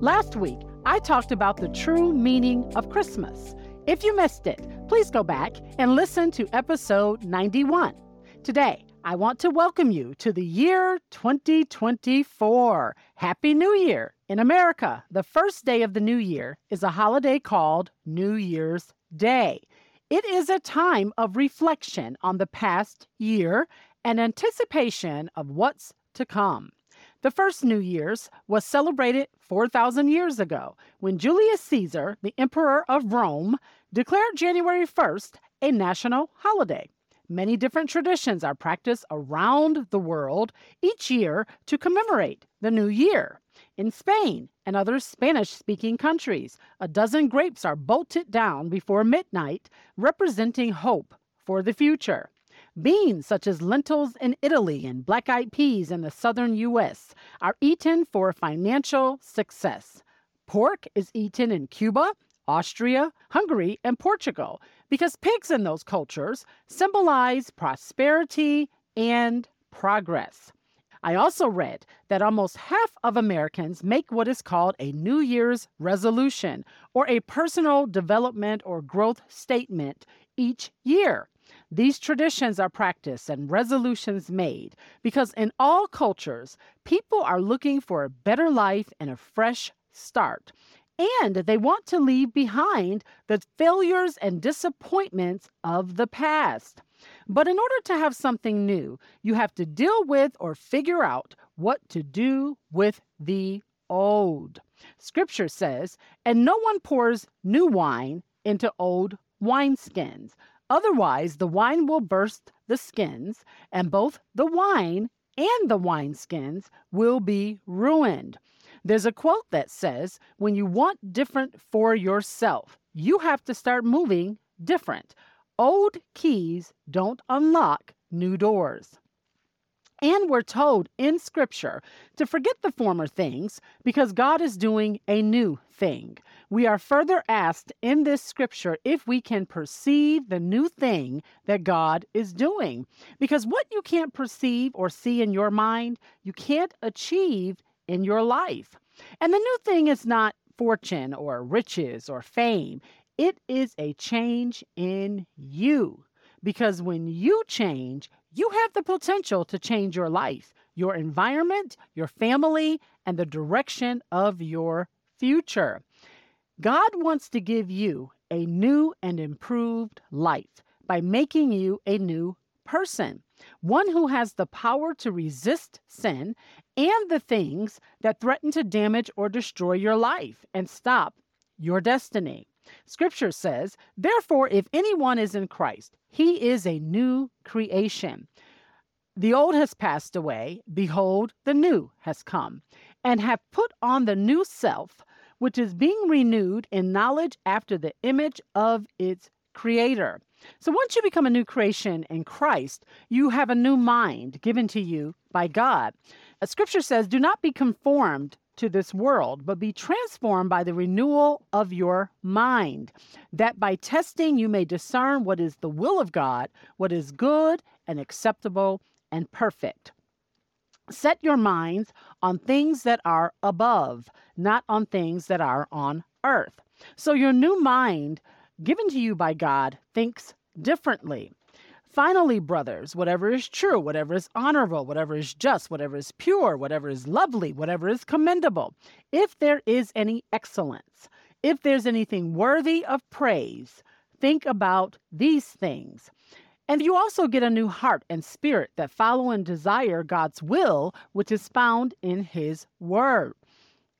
Last week, I talked about the true meaning of Christmas. If you missed it, please go back and listen to episode 91. Today, I want to welcome you to the year 2024. Happy New Year! In America, the first day of the new year is a holiday called New Year's Day. It is a time of reflection on the past year and anticipation of what's to come. The first New Year's was celebrated 4,000 years ago when Julius Caesar, the Emperor of Rome, declared January 1st a national holiday. Many different traditions are practiced around the world each year to commemorate the new year. In Spain and other Spanish speaking countries, a dozen grapes are bolted down before midnight, representing hope for the future. Beans such as lentils in Italy and black eyed peas in the southern U.S. are eaten for financial success. Pork is eaten in Cuba, Austria, Hungary, and Portugal because pigs in those cultures symbolize prosperity and progress. I also read that almost half of Americans make what is called a New Year's resolution or a personal development or growth statement each year. These traditions are practiced and resolutions made because in all cultures, people are looking for a better life and a fresh start. And they want to leave behind the failures and disappointments of the past. But in order to have something new, you have to deal with or figure out what to do with the old. Scripture says, and no one pours new wine into old wineskins. Otherwise, the wine will burst the skins, and both the wine and the wineskins will be ruined. There's a quote that says, When you want different for yourself, you have to start moving different. Old keys don't unlock new doors. And we're told in Scripture to forget the former things because God is doing a new thing. We are further asked in this Scripture if we can perceive the new thing that God is doing. Because what you can't perceive or see in your mind, you can't achieve in your life. And the new thing is not fortune or riches or fame, it is a change in you. Because when you change, you have the potential to change your life, your environment, your family, and the direction of your future. God wants to give you a new and improved life by making you a new person, one who has the power to resist sin and the things that threaten to damage or destroy your life and stop your destiny. Scripture says, Therefore, if anyone is in Christ, he is a new creation. The old has passed away, behold, the new has come, and have put on the new self, which is being renewed in knowledge after the image of its creator. So once you become a new creation in Christ, you have a new mind given to you by God. Uh, scripture says, Do not be conformed to this world, but be transformed by the renewal of your mind, that by testing you may discern what is the will of God, what is good and acceptable and perfect. Set your minds on things that are above, not on things that are on earth. So your new mind, given to you by God, thinks differently. Finally, brothers, whatever is true, whatever is honorable, whatever is just, whatever is pure, whatever is lovely, whatever is commendable, if there is any excellence, if there's anything worthy of praise, think about these things. And you also get a new heart and spirit that follow and desire God's will, which is found in His Word.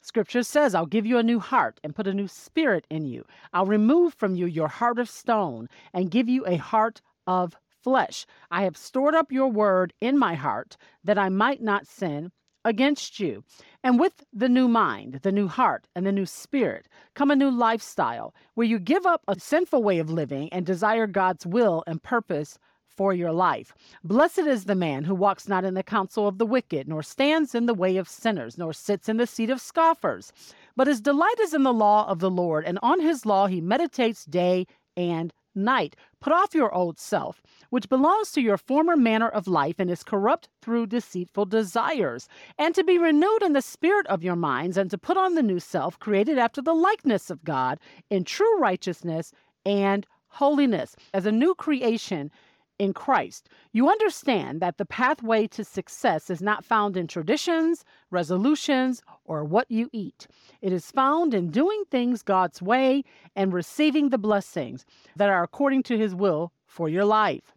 Scripture says, I'll give you a new heart and put a new spirit in you. I'll remove from you your heart of stone and give you a heart of flesh. I have stored up your word in my heart that I might not sin against you. And with the new mind, the new heart, and the new spirit come a new lifestyle where you give up a sinful way of living and desire God's will and purpose for your life. Blessed is the man who walks not in the counsel of the wicked, nor stands in the way of sinners, nor sits in the seat of scoffers. But his delight is in the law of the Lord, and on his law he meditates day and night. Put off your old self, which belongs to your former manner of life and is corrupt through deceitful desires, and to be renewed in the spirit of your minds, and to put on the new self, created after the likeness of God, in true righteousness and holiness. As a new creation, in Christ, you understand that the pathway to success is not found in traditions, resolutions, or what you eat. It is found in doing things God's way and receiving the blessings that are according to His will for your life.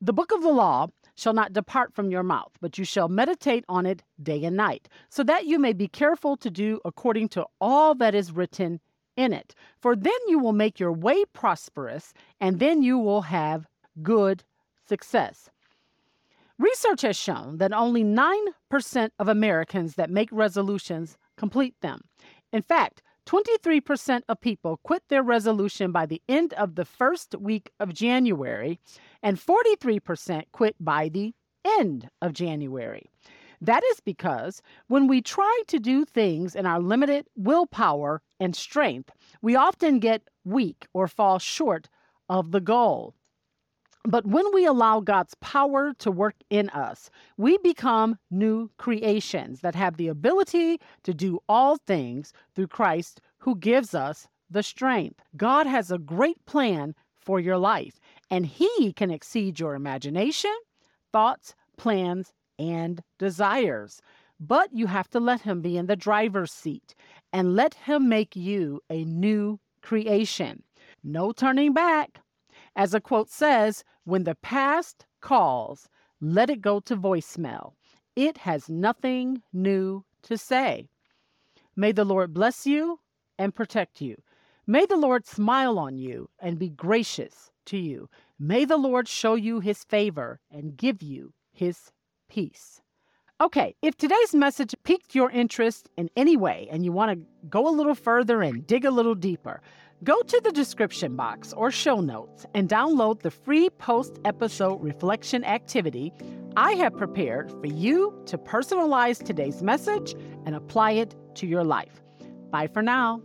The book of the law shall not depart from your mouth, but you shall meditate on it day and night, so that you may be careful to do according to all that is written in it. For then you will make your way prosperous, and then you will have good success. Research has shown that only 9% of Americans that make resolutions complete them. In fact, 23% of people quit their resolution by the end of the first week of January, and 43% quit by the end of January. That is because when we try to do things in our limited willpower and strength, we often get weak or fall short of the goal. But when we allow God's power to work in us, we become new creations that have the ability to do all things through Christ who gives us the strength. God has a great plan for your life, and He can exceed your imagination, thoughts, plans, and desires. But you have to let Him be in the driver's seat and let Him make you a new creation. No turning back. As a quote says, when the past calls, let it go to voicemail. It has nothing new to say. May the Lord bless you and protect you. May the Lord smile on you and be gracious to you. May the Lord show you his favor and give you his peace. Okay, if today's message piqued your interest in any way and you want to go a little further and dig a little deeper, go to the description box or show notes and download the free post episode reflection activity I have prepared for you to personalize today's message and apply it to your life. Bye for now.